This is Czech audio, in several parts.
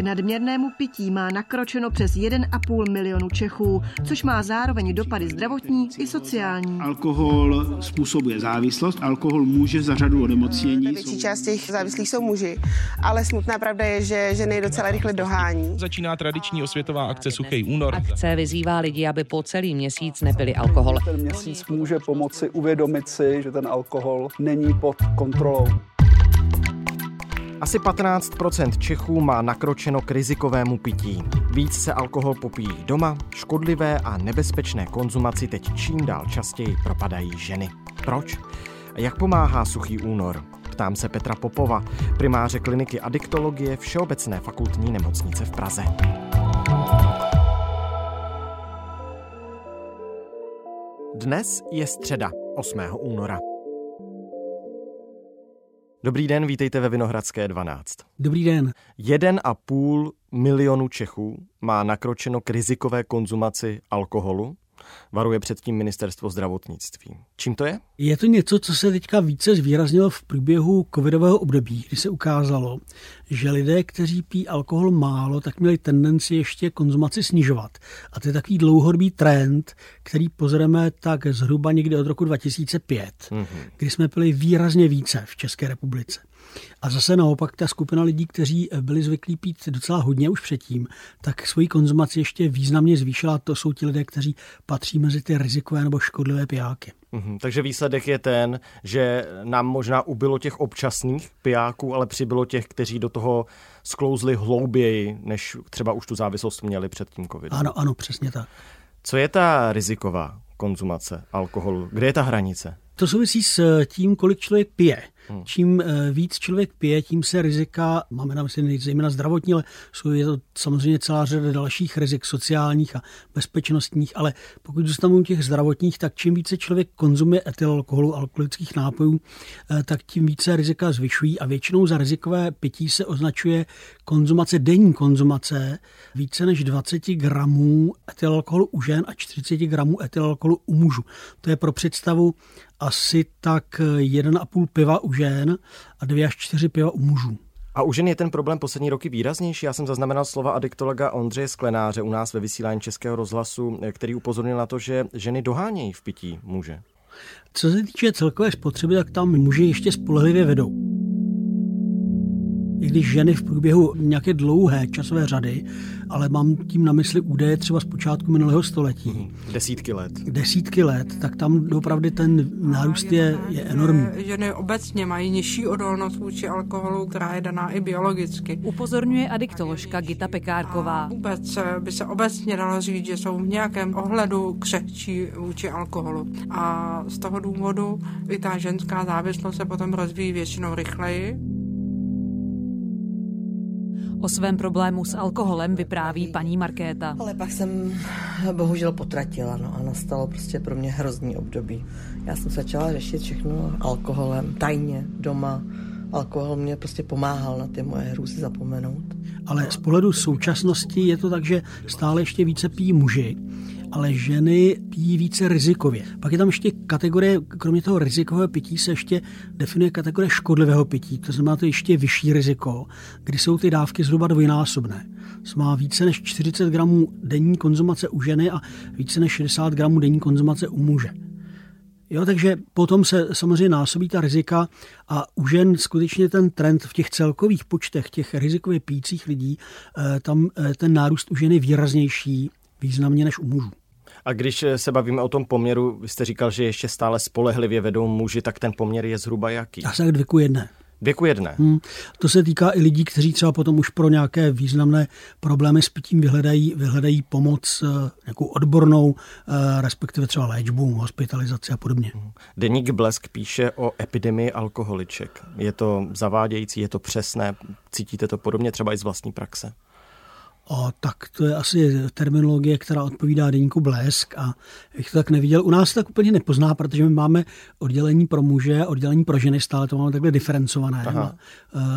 K nadměrnému pití má nakročeno přes 1,5 milionu Čechů, což má zároveň dopady zdravotní i sociální. Alkohol způsobuje závislost, alkohol může za řadu onemocnění. Větší část těch závislých jsou muži, ale smutná pravda je, že ženy docela rychle dohání. Začíná tradiční osvětová akce Suchý únor. Akce vyzývá lidi, aby po celý měsíc nepili alkohol. Ten měsíc může pomoci uvědomit si, že ten alkohol není pod kontrolou. Asi 15% Čechů má nakročeno k rizikovému pití. Víc se alkohol popíjí doma, škodlivé a nebezpečné konzumaci teď čím dál častěji propadají ženy. Proč? Jak pomáhá suchý únor? Ptám se Petra Popova, primáře kliniky adiktologie Všeobecné fakultní nemocnice v Praze. Dnes je středa 8. února. Dobrý den, vítejte ve Vinohradské 12. Dobrý den. Jeden a půl milionu Čechů má nakročeno k rizikové konzumaci alkoholu. Varuje předtím ministerstvo zdravotnictví. Čím to je? Je to něco, co se teďka více zvýraznilo v průběhu covidového období, kdy se ukázalo, že lidé, kteří pí alkohol málo, tak měli tendenci ještě konzumaci snižovat. A to je takový dlouhodobý trend, který pozorujeme tak zhruba někdy od roku 2005, mm-hmm. kdy jsme pili výrazně více v České republice. A zase naopak ta skupina lidí, kteří byli zvyklí pít docela hodně už předtím, tak svoji konzumaci ještě významně zvýšila. To jsou ti lidé, kteří patří mezi ty rizikové nebo škodlivé pijáky. Mm-hmm, takže výsledek je ten, že nám možná ubylo těch občasných pijáků, ale přibylo těch, kteří do toho sklouzli hlouběji, než třeba už tu závislost měli před tím covidem. Ano, ano, přesně tak. Co je ta riziková konzumace alkoholu? Kde je ta hranice? To souvisí s tím, kolik člověk pije. Hmm. Čím eh, víc člověk pije, tím se rizika, máme na mysli zejména zdravotní, ale jsou je to samozřejmě celá řada dalších rizik sociálních a bezpečnostních, ale pokud zůstanu těch zdravotních, tak čím více člověk konzumuje etylalkoholu, alkoholických nápojů, eh, tak tím více rizika zvyšují a většinou za rizikové pití se označuje konzumace, denní konzumace více než 20 gramů etylalkoholu u žen a 40 gramů etylalkoholu u mužů. To je pro představu asi tak 1,5 piva u žen a 2 až 4 piva u mužů. A u žen je ten problém poslední roky výraznější. Já jsem zaznamenal slova adiktologa Ondřeje Sklenáře u nás ve vysílání Českého rozhlasu, který upozornil na to, že ženy dohánějí v pití muže. Co se týče celkové spotřeby, tak tam muži ještě spolehlivě vedou i když ženy v průběhu nějaké dlouhé časové řady, ale mám tím na mysli údaje třeba z počátku minulého století. Mhm. Desítky let. Desítky let, tak tam opravdu ten nárůst je, je enormní. Ženy obecně mají nižší odolnost vůči alkoholu, která je daná i biologicky. Upozorňuje adiktoložka Gita Pekárková. A vůbec by se obecně dalo říct, že jsou v nějakém ohledu křehčí vůči alkoholu. A z toho důvodu i ta ženská závislost se potom rozvíjí většinou rychleji. O svém problému s alkoholem vypráví paní Markéta. Ale pak jsem bohužel potratila no a nastalo prostě pro mě hrozný období. Já jsem začala řešit všechno alkoholem, tajně, doma. Alkohol mě prostě pomáhal na ty moje hrůzy zapomenout. Ale z pohledu současnosti je to tak, že stále ještě více pijí muži ale ženy pijí více rizikově. Pak je tam ještě kategorie, kromě toho rizikového pití se ještě definuje kategorie škodlivého pití, to znamená to ještě vyšší riziko, kdy jsou ty dávky zhruba dvojnásobné. Má více než 40 gramů denní konzumace u ženy a více než 60 gramů denní konzumace u muže. Jo, takže potom se samozřejmě násobí ta rizika a u žen skutečně ten trend v těch celkových počtech těch rizikově pících lidí, eh, tam eh, ten nárůst u ženy je výraznější významně než u mužů. A když se bavíme o tom poměru, vy jste říkal, že ještě stále spolehlivě vedou muži, tak ten poměr je zhruba jaký? Asi tak dvě jedné. Dvě jedné. Hmm. To se týká i lidí, kteří třeba potom už pro nějaké významné problémy s pitím vyhledají, vyhledají pomoc eh, nějakou odbornou, eh, respektive třeba léčbu, hospitalizaci a podobně. Hmm. Deník Blesk píše o epidemii alkoholiček. Je to zavádějící, je to přesné, cítíte to podobně třeba i z vlastní praxe? O, tak to je asi terminologie, která odpovídá deníku Blesk a bych to tak neviděl. U nás se tak úplně nepozná, protože my máme oddělení pro muže, oddělení pro ženy, stále to máme takhle diferencované Aha.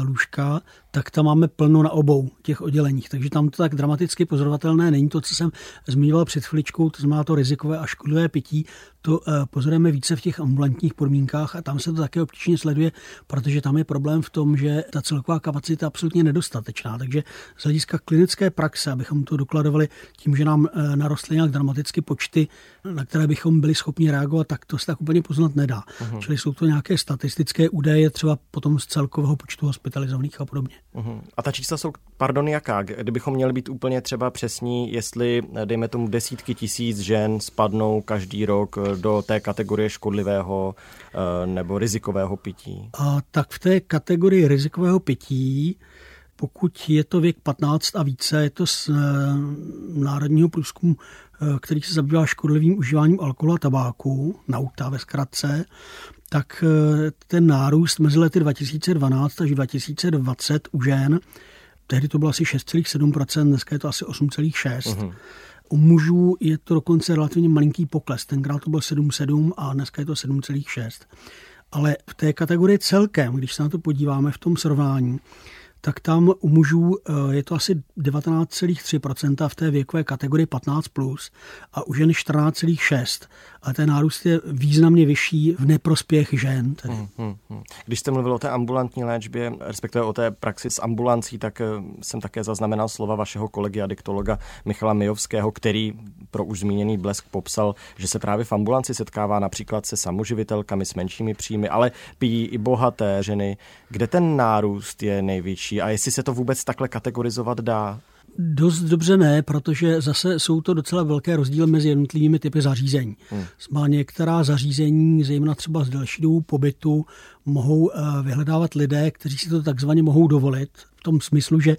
lůžka, tak tam máme plno na obou těch odděleních. Takže tam to tak dramaticky pozorovatelné není to, co jsem zmiňoval před chviličkou, to znamená to rizikové a škodlivé pití. To eh, pozorujeme více v těch ambulantních podmínkách a tam se to také obtížně sleduje, protože tam je problém v tom, že ta celková kapacita je absolutně nedostatečná. Takže z hlediska klinické praxe, abychom to dokladovali tím, že nám eh, narostly nějak dramaticky počty, na které bychom byli schopni reagovat, tak to se tak úplně poznat nedá. Uh-huh. Čili jsou to nějaké statistické údaje, třeba potom z celkového počtu hospitalizovaných a podobně. Uh-huh. A ta čísla jsou, pardon, jaká? Kdybychom měli být úplně třeba přesní, jestli, dejme tomu, desítky tisíc žen spadnou každý rok do té kategorie škodlivého eh, nebo rizikového pití? A tak v té kategorii rizikového pití pokud je to věk 15 a více, je to z eh, národního průzkumu, eh, který se zabývá škodlivým užíváním alkoholu a tabáku, nauta ve zkratce, tak ten nárůst mezi lety 2012 až 2020 u žen, tehdy to bylo asi 6,7%, dneska je to asi 8,6%. Uh-huh. U mužů je to dokonce relativně malinký pokles. Tenkrát to byl 7,7 a dneska je to 7,6. Ale v té kategorii celkem, když se na to podíváme v tom srovnání, tak tam u mužů eh, je to asi 19,3% v té věkové kategorii 15+, plus a u žen 14,6%. A ten nárůst je významně vyšší v neprospěch žen. Tedy. Hmm, hmm, hmm. Když jste mluvil o té ambulantní léčbě, respektive o té praxi s ambulancí, tak eh, jsem také zaznamenal slova vašeho kolegy a diktologa Michala Mijovského, který pro už zmíněný blesk popsal, že se právě v ambulanci setkává například se samoživitelkami s menšími příjmy, ale pijí i bohaté ženy. Kde ten nárůst je největší? a jestli se to vůbec takhle kategorizovat dá? Dost dobře ne, protože zase jsou to docela velké rozdíly mezi jednotlivými typy zařízení. Hmm. Má některá zařízení, zejména třeba z delší dobu pobytu, mohou eh, vyhledávat lidé, kteří si to takzvaně mohou dovolit tom smyslu, že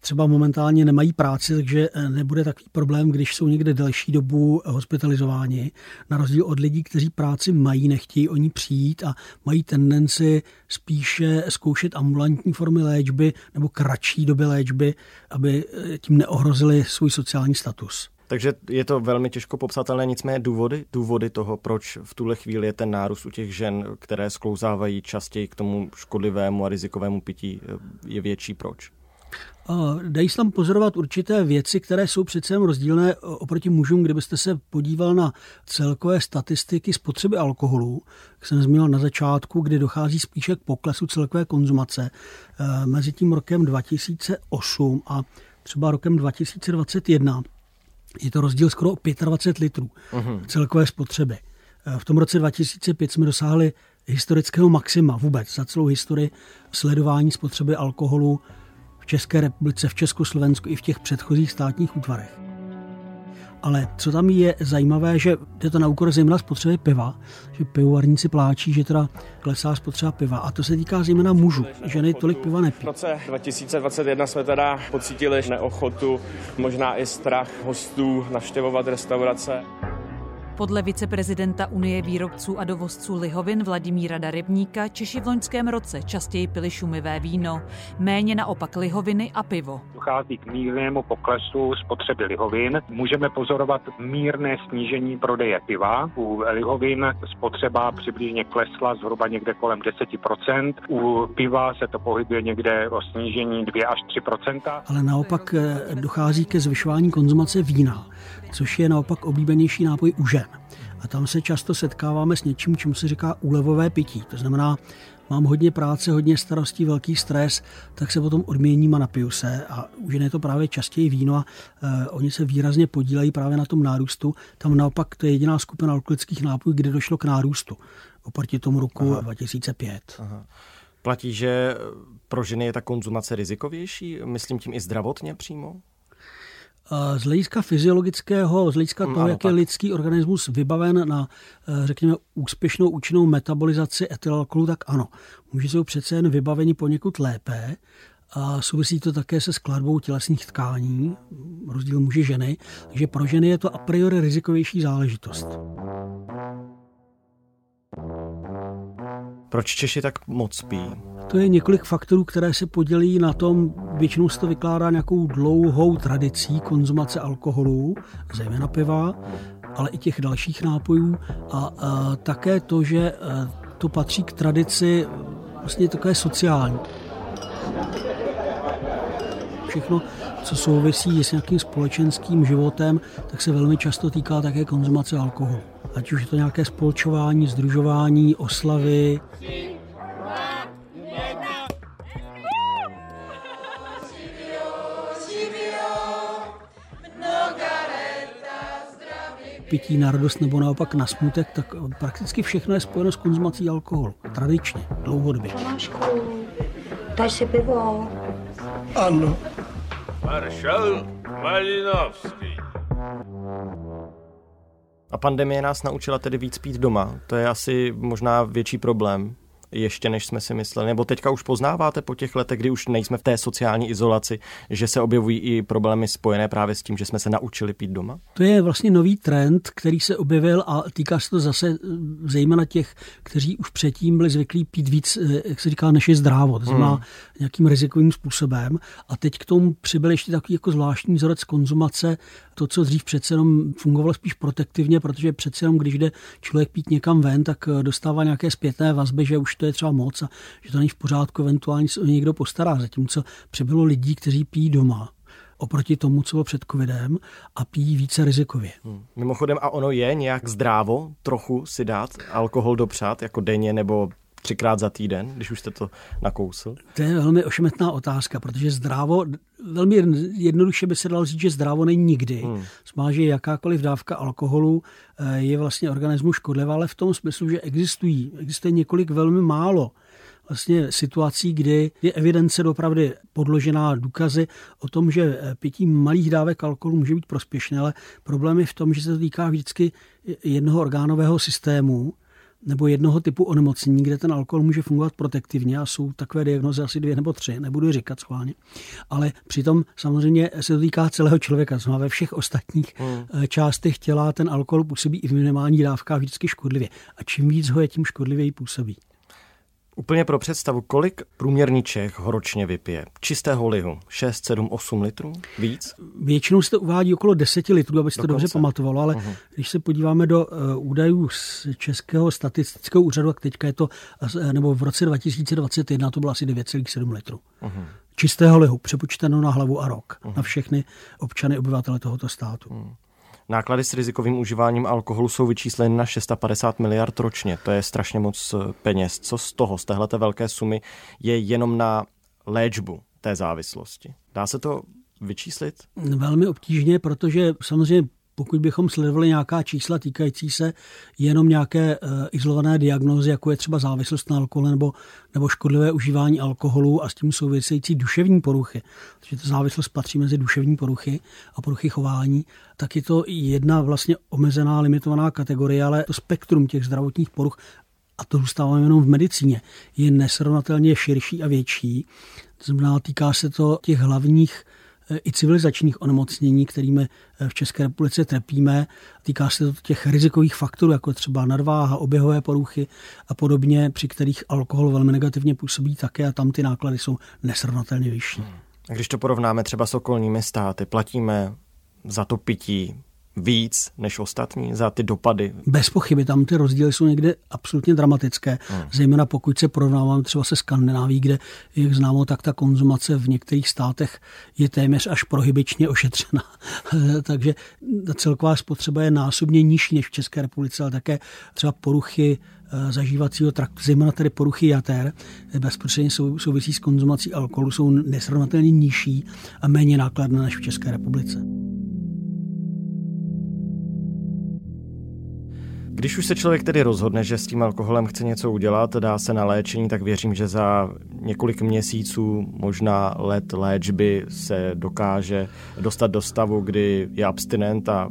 třeba momentálně nemají práci, takže eh, nebude takový problém, když jsou někde delší dobu hospitalizováni, na rozdíl od lidí, kteří práci mají, nechtějí oni přijít a mají tendenci spíše zkoušet ambulantní formy léčby nebo kratší doby léčby, aby eh, tím neohrozili svůj sociální status. Takže je to velmi těžko popsatelné, nicméně důvody, důvody toho, proč v tuhle chvíli je ten nárůst u těch žen, které sklouzávají častěji k tomu škodlivému a rizikovému pití, je větší. Proč? Dají se tam pozorovat určité věci, které jsou přece jen rozdílné oproti mužům. Kdybyste se podíval na celkové statistiky spotřeby alkoholu, jak jsem zmínil na začátku, kdy dochází spíše k poklesu celkové konzumace eh, mezi tím rokem 2008 a třeba rokem 2021, je to rozdíl skoro o 25 litrů uh-huh. celkové spotřeby. Eh, v tom roce 2005 jsme dosáhli historického maxima vůbec za celou historii sledování spotřeby alkoholu v České republice, v Československu i v těch předchozích státních útvarech. Ale co tam je zajímavé, že je to na úkor zejména spotřeby piva, že pivovarníci pláčí, že teda klesá spotřeba piva. A to se týká zejména mužů. Ženy tolik piva nepí. V roce 2021 jsme teda pocítili neochotu, možná i strach hostů navštěvovat restaurace. Podle viceprezidenta Unie výrobců a dovozců lihovin Vladimíra Darebníka Češi v loňském roce častěji pili šumivé víno, méně naopak lihoviny a pivo. Dochází k mírnému poklesu spotřeby lihovin. Můžeme pozorovat mírné snížení prodeje piva. U lihovin spotřeba přibližně klesla zhruba někde kolem 10%. U piva se to pohybuje někde o snížení 2 až 3%. Ale naopak eh, dochází ke zvyšování konzumace vína, což je naopak oblíbenější nápoj u žen. A tam se často setkáváme s něčím, čemu se říká úlevové pití. To znamená, mám hodně práce, hodně starostí, velký stres, tak se potom odměním a napiju se. A u žen je to právě častěji víno a e, oni se výrazně podílejí právě na tom nárůstu. Tam naopak to je jediná skupina alkoholických nápojů, kde došlo k nárůstu oproti tomu roku Aha. 2005. Aha. Platí, že pro ženy je ta konzumace rizikovější, myslím tím i zdravotně přímo? Z hlediska fyziologického, z hlediska mm, toho, jak je lidský organismus vybaven na, eh, řekněme, úspěšnou účinnou metabolizaci etylalkoholu, tak ano. Muži jsou přece jen vybaveni poněkud lépe, a souvisí to také se skladbou tělesných tkání, rozdíl muži ženy, takže pro ženy je to a priori rizikovější záležitost. Proč Češi tak moc pí? To je několik faktorů, které se podělí na tom, většinou se to vykládá nějakou dlouhou tradicí konzumace alkoholu, zejména piva, ale i těch dalších nápojů a, a také to, že to patří k tradici vlastně takové sociální. všechno, co souvisí s nějakým společenským životem, tak se velmi často týká také konzumace alkoholu. Ať už je to nějaké spolčování, združování, oslavy. Pití na radost nebo naopak na smutek, tak prakticky všechno je spojeno s konzumací alkoholu. Tradičně, dlouhodobě. Tomášku, daj si pivo. Ano. Maršal Malinovský. A pandemie nás naučila tedy víc pít doma. To je asi možná větší problém ještě než jsme si mysleli? Nebo teďka už poznáváte po těch letech, kdy už nejsme v té sociální izolaci, že se objevují i problémy spojené právě s tím, že jsme se naučili pít doma? To je vlastně nový trend, který se objevil a týká se to zase eh, zejména těch, kteří už předtím byli zvyklí pít víc, eh, jak se říká, než je zdrávo, to znamená hmm. Nějakým rizikovým způsobem. A teď k tomu přibyl ještě takový jako zvláštní vzorec konzumace, to, co dřív přece jenom fungovalo spíš protektivně, protože přece jenom, když jde člověk pít někam ven, tak eh, dostává nějaké zpětné vazby, že už to je třeba moc a že to není v pořádku, eventuálně se o někdo postará. Zatímco přibylo lidí, kteří pijí doma, oproti tomu, co bylo před covidem a pijí více rizikově. Hmm. Mimochodem, a ono je nějak zdrávo trochu si dát alkohol dopřát, jako denně nebo třikrát za týden, když už jste to nakousl? To je velmi ošemetná otázka, protože zdravo, velmi jednoduše by se dalo říct, že zdravo není nikdy. Hmm. Smá, že jakákoliv dávka alkoholu eh, je vlastně organismu škodlivá, ale v tom smyslu, že existují, existuje několik velmi málo vlastně situací, kdy je evidence dopravdy podložená důkazy o tom, že eh, pití malých dávek alkoholu může být prospěšné, ale problém je v tom, že se to týká vždycky jednoho orgánového systému, nebo jednoho typu onemocnění, kde ten alkohol může fungovat protektivně a jsou takové diagnozy asi dvě nebo tři, nebudu říkat schválně. Ale přitom samozřejmě se to týká celého člověka, znamená ve všech ostatních hmm. částech těla ten alkohol působí i v minimální dávkách vždycky škodlivě. A čím víc ho je, tím škodlivěji působí. Úplně pro představu, kolik průměrný Čech ročně vypije? Čistého lihu? 6, 7, 8 litrů? Víc? Většinou se to uvádí okolo 10 litrů, aby se to dobře pamatovalo, ale uh-huh. když se podíváme do uh, údajů z Českého statistického úřadu, a teďka je to, uh, nebo v roce 2021 to bylo asi 9,7 litrů. Uh-huh. Čistého lihu, přepočteno na hlavu a rok, uh-huh. na všechny občany, obyvatele tohoto státu. Uh-huh. Náklady s rizikovým užíváním alkoholu jsou vyčísleny na 650 miliard ročně. To je strašně moc eh, peněz. Co z toho, z téhleté velké sumy, je jenom na léčbu té závislosti? Dá se to vyčíslit? Velmi obtížně, protože samozřejmě pokud bychom sledovali nějaká čísla týkající se jenom nějaké uh, izolované diagnózy, jako je třeba závislost na alkoholu nebo, nebo škodlivé užívání alkoholu a s tím související duševní poruchy, protože ta závislost patří mezi duševní poruchy a poruchy chování, tak je to jedna vlastně omezená, limitovaná kategorie, ale to spektrum těch zdravotních poruch a to zůstáváme jenom v medicíně, je nesrovnatelně širší a větší. To znamená, týká se to těch hlavních i civilizačních onemocnění, kterými eh, v České republice trpíme. Týká se to těch rizikových faktorů, jako třeba nadváha, oběhové poruchy a podobně, při kterých alkohol velmi negativně působí také a tam ty náklady jsou nesrovnatelně vyšší. Hmm. Když to porovnáme třeba s okolními státy, platíme za to pití víc než ostatní za ty dopady? Bez pochyby, tam ty rozdíly jsou někde absolutně dramatické, hmm. zejména pokud se porovnáváme třeba se Skandináví, kde, jak známo, tak ta konzumace v některých státech je téměř až prohybičně ošetřena. Takže ta celková spotřeba je násobně nižší než v České republice, ale také třeba poruchy eh, zažívacího traktu, zejména tedy poruchy jater, bezprostředně souvisí s konzumací alkoholu, jsou nesrovnatelně nižší a méně nákladné než v České republice. Když už se člověk tedy rozhodne, že s tím alkoholem chce něco udělat, dá se na léčení, tak věřím, že za několik měsíců, možná let léčby se dokáže dostat do stavu, kdy je abstinent a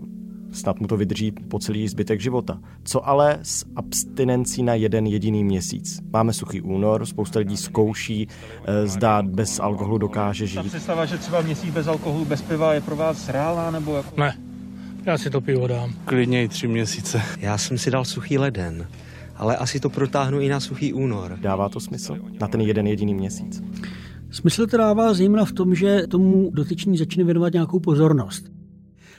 snad mu to vydrží po celý zbytek života. Co ale s abstinencí na jeden jediný měsíc? Máme suchý únor, spousta lidí zkouší, eh, zdát bez alkoholu dokáže žít. Ta představa, že třeba měsíc bez alkoholu, bez piva je pro vás reálná nebo jako... Ne, já si to pivo dám. Klidně i tři měsíce. Já jsem si dal suchý leden, ale asi to protáhnu i na suchý únor. Dává to smysl? Na ten jeden jediný měsíc? Smysl to dává zejména v tom, že tomu dotyčný začne věnovat nějakou pozornost.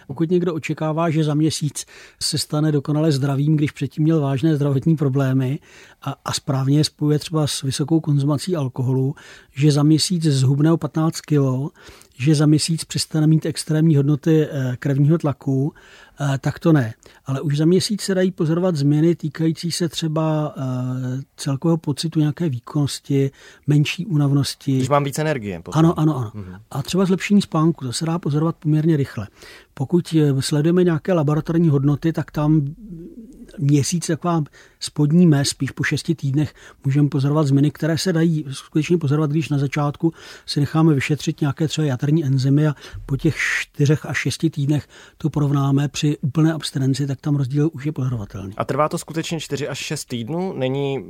Pokud někdo očekává, že za měsíc se stane dokonale zdravým, když předtím měl vážné zdravotní problémy a, a správně je spojuje třeba s vysokou konzumací alkoholu, že za měsíc zhubne o 15 kg, že za měsíc přestane mít extrémní hodnoty eh, krevního tlaku, eh, tak to ne. Ale už za měsíc se dají pozorovat změny týkající se třeba celkového pocitu nějaké výkonnosti, menší únavnosti. Když mám víc energie. Potom. Ano, ano, ano. Mm-hmm. A třeba zlepšení spánku, to se dá pozorovat poměrně rychle. Pokud sledujeme nějaké laboratorní hodnoty, tak tam měsíc taková spodní mez, spíš po šesti týdnech můžeme pozorovat změny, které se dají skutečně pozorovat, když na začátku si necháme vyšetřit nějaké třeba jaterní enzymy a po těch čtyřech až šesti týdnech to porovnáme při úplné abstinenci, tak tam rozdíl už je pozorovatelný. A trvá to skutečně 4 až 6 týdnů? Není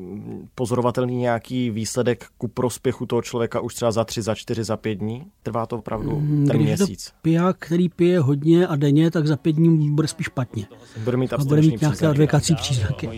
pozorovatelný nějaký výsledek ku prospěchu toho člověka už třeba za 3, za 4, za 5 dní? Trvá to opravdu mm, ten Když měsíc? To piják, který pije hodně a denně, tak za 5 dní bude spíš špatně. Bude mít, bude mít nějaké odvěkací příznaky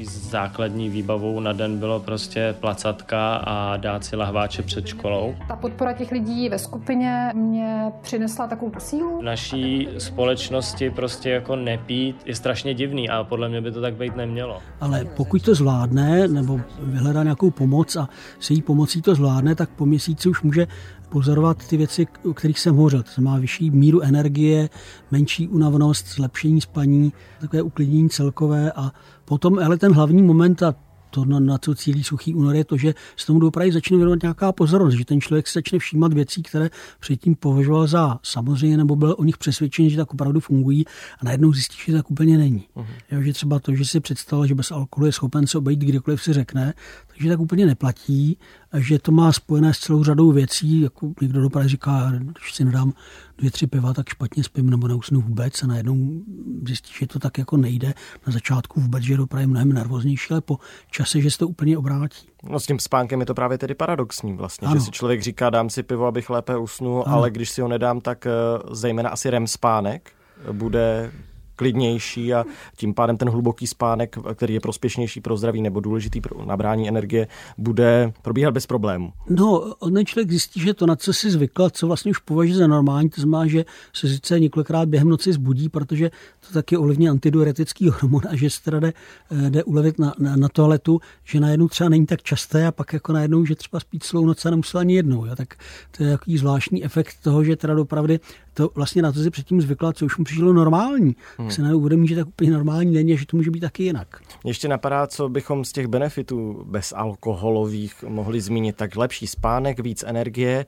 základní výbavou na den bylo prostě placatka a dát si lahváče před školou. Ta podpora těch lidí ve skupině mě přinesla takovou sílu. V naší společnosti prostě jako nepít je strašně divný a podle mě by to tak být nemělo. Ale pokud to zvládne nebo vyhledá nějakou pomoc a s její pomocí to zvládne, tak po měsíci už může pozorovat ty věci, o kterých jsem hovořil. To má vyšší míru energie, menší unavnost, zlepšení spaní, takové uklidnění celkové a potom, ale ten hlavní moment, a to, na, na co cílí suchý únor, je to, že se tomu dopravy začne věnovat nějaká pozornost, že ten člověk se začne všímat věcí, které předtím považoval za samozřejmě, nebo byl o nich přesvědčen, že tak opravdu fungují a najednou zjistí, že tak úplně není. Uh-huh. Jo, že třeba to, že si představil, že bez alkoholu je schopen se obejít kdykoliv si řekne, takže tak úplně neplatí, že to má spojené s celou řadou věcí, jako někdo dopravy říká, když si nedám dvě, tři piva, tak špatně spím nebo neusnu vůbec a najednou zjistí, že to tak jako nejde. Na začátku vůbec, že doprava je mnohem nervóznější, ale po čase, že se to úplně obrátí. No s tím spánkem je to právě tedy paradoxní vlastně, ano. že si člověk říká, dám si pivo, abych lépe usnul, ano. ale když si ho nedám, tak eh, zejména asi REM spánek bude klidnější a tím pádem ten hluboký spánek, který je prospěšnější pro zdraví nebo důležitý pro nabrání energie, bude probíhat bez problémů. No, on člověk zjistí, že to, na co si zvykl, co vlastně už považuje za normální, to znamená, že se sice několikrát během noci zbudí, protože to taky ovlivní antidiuretický hormon a že se teda jde, eh, jde ulevit na, na, na, toaletu, že najednou třeba není tak časté a pak jako najednou, že třeba spít celou noc a nemusel ani jednou. Jo. Tak to je takový zvláštní efekt toho, že teda dopravdy to vlastně na to si předtím zvykla, co už mu přišlo normální. Hmm. Se najednou uvědomí, že tak úplně normální není a že to může být taky jinak. Ještě napadá, co bychom z těch benefitů bezalkoholových mohli zmínit. Tak lepší spánek, víc energie,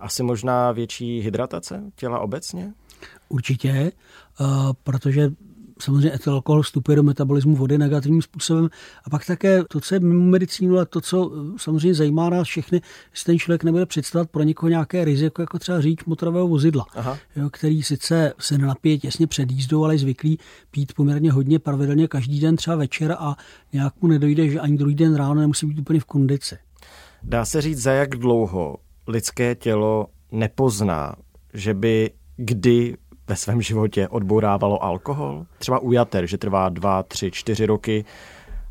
asi možná větší hydratace těla obecně? Určitě, uh, protože samozřejmě etylalkohol vstupuje do metabolismu vody negativním způsobem. A pak také to, co je mimo medicínu, a to, co eh, samozřejmě zajímá nás všechny, jestli ten člověk nebude představovat pro někoho nějaké riziko, jako třeba řidič motorového vozidla, jo, který sice se nenapije těsně před jízdou, ale je zvyklý pít poměrně hodně pravidelně každý den, třeba večer a nějak mu nedojde, že ani druhý den ráno nemusí být úplně v kondici. Dá se říct, za jak dlouho lidské tělo nepozná, že by kdy ve svém životě odbourávalo alkohol? Třeba u jater, že trvá dva, tři, čtyři roky,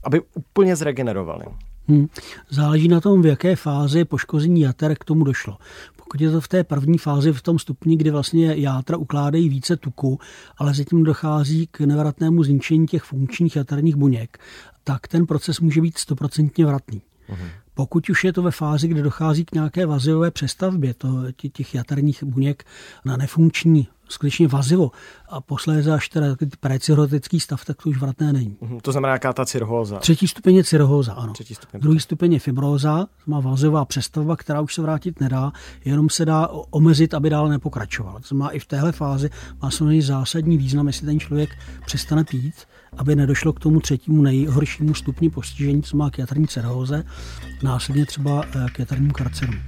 aby úplně zregenerovali. Hmm. Záleží na tom, v jaké fázi poškození jater k tomu došlo. Pokud je to v té první fázi, v tom stupni, kdy vlastně játra ukládají více tuku, ale zatím dochází k nevratnému zničení těch funkčních jaterních buněk, tak ten proces může být stoprocentně vratný. Uh-huh. Pokud už je to ve fázi, kde dochází k nějaké vazivové přestavbě to, těch jaterních buněk na nefunkční skutečně vazivo a posléze až teda precirotický stav, tak to už vratné není. Mm-hmm. To znamená jaká ta cirhóza? Třetí stupeň je cirhóza, ano. Třetí stupeň. Druhý stupeň je fibróza, má vazivá přestavba, která už se vrátit nedá, jenom se dá omezit, aby dále nepokračoval. To znamená i v téhle fázi má samozřejmě zásadní význam, jestli ten člověk přestane pít, aby nedošlo k tomu třetímu nejhoršímu stupni postižení, co má k jaterní cirhóze, následně třeba eh, k jaternímu karcinomu.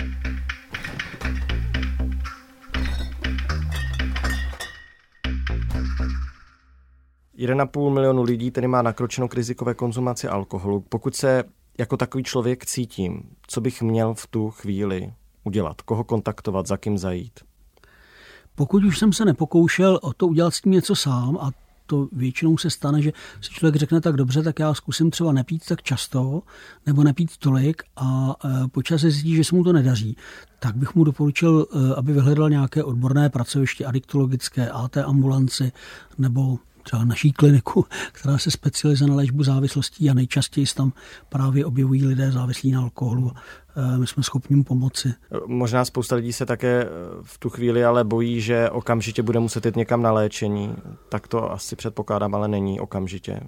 1,5 milionu lidí tedy má nakročeno k rizikové konzumaci alkoholu. Pokud se jako takový člověk cítím, co bych měl v tu chvíli udělat? Koho kontaktovat, za kým zajít? Pokud už jsem se nepokoušel o to udělat s tím něco sám a to většinou se stane, že si člověk řekne tak dobře, tak já zkusím třeba nepít tak často nebo nepít tolik a e, počas zjistí, že se mu to nedaří, tak bych mu doporučil, e, aby vyhledal nějaké odborné pracoviště, adiktologické, AT ambulanci nebo třeba naší kliniku, která se specializuje na léčbu závislostí a nejčastěji se tam právě objevují lidé závislí na alkoholu. Eh, my jsme schopni mu pomoci. Možná spousta lidí se také eh, v tu chvíli ale bojí, že okamžitě bude muset jít někam na léčení. Tak to asi předpokládám, ale není okamžitě.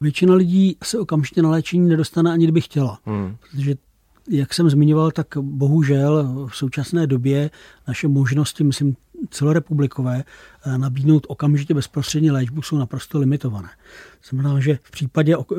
Většina lidí se okamžitě na léčení nedostane, ani kdyby chtěla. Hmm. Protože jak jsem zmiňoval, tak bohužel v současné době naše možnosti, myslím, celorepublikové, eh, nabídnout okamžitě bezprostřední léčbu jsou naprosto limitované. Znamená, že v případě eh,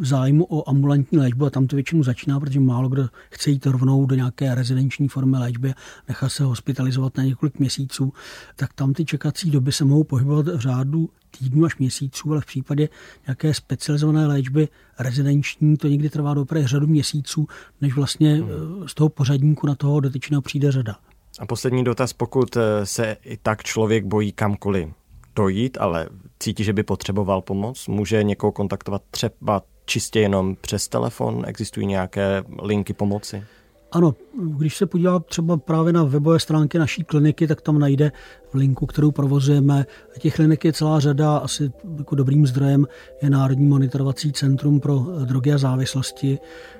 zájmu o ambulantní léčbu, a tam to většinou začíná, protože málo kdo chce jít rovnou do nějaké rezidenční formy léčby, nechá se hospitalizovat na několik měsíců, tak tam ty čekací doby se mohou pohybovat v řádu týdnů až měsíců, ale v případě nějaké specializované léčby rezidenční to někdy trvá do řadu měsíců, než vlastně hmm. Eh, z toho pořadníku na toho dotyčného přijde řada. A poslední dotaz, pokud eh, se i tak člověk bojí kamkoliv dojít, ale cítí, že by potřeboval pomoc, může někoho kontaktovat třeba čistě jenom přes telefon? Existují nějaké linky pomoci? Ano, když se podívá třeba právě na webové stránky naší kliniky, tak tam najde linku, kterou provozujeme. Těch klinik je celá řada, asi jako dobrým zdrojem je Národní monitorovací centrum pro drogy a závislosti,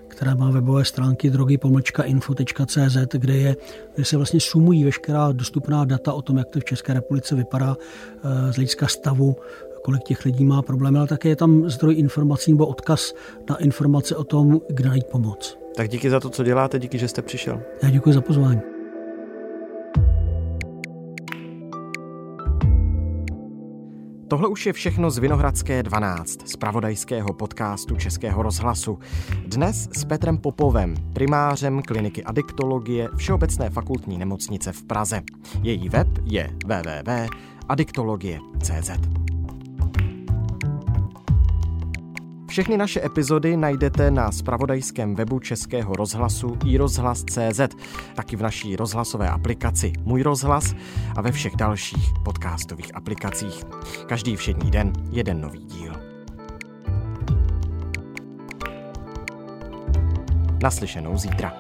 která má webové stránky drogy-info.cz, kde, je, kde se vlastně sumují veškerá dostupná data o tom, jak to v České republice vypadá eh, z hlediska stavu kolik těch lidí má problémy, ale také je tam zdroj informací nebo odkaz na informace o tom, kde najít pomoc. Tak díky za to, co děláte, díky, že jste přišel. Já děkuji za pozvání. Tohle už je všechno z Vinohradské 12, z pravodajského podcastu Českého rozhlasu. Dnes s Petrem Popovem, primářem kliniky adiktologie Všeobecné fakultní nemocnice v Praze. Její web je www.adiktologie.cz. Všechny naše epizody najdete na spravodajském webu Českého rozhlasu i rozhlas.cz, taky v naší rozhlasové aplikaci Můj rozhlas a ve všech dalších podcastových aplikacích. Každý všední den jeden nový díl. Naslyšenou zítra.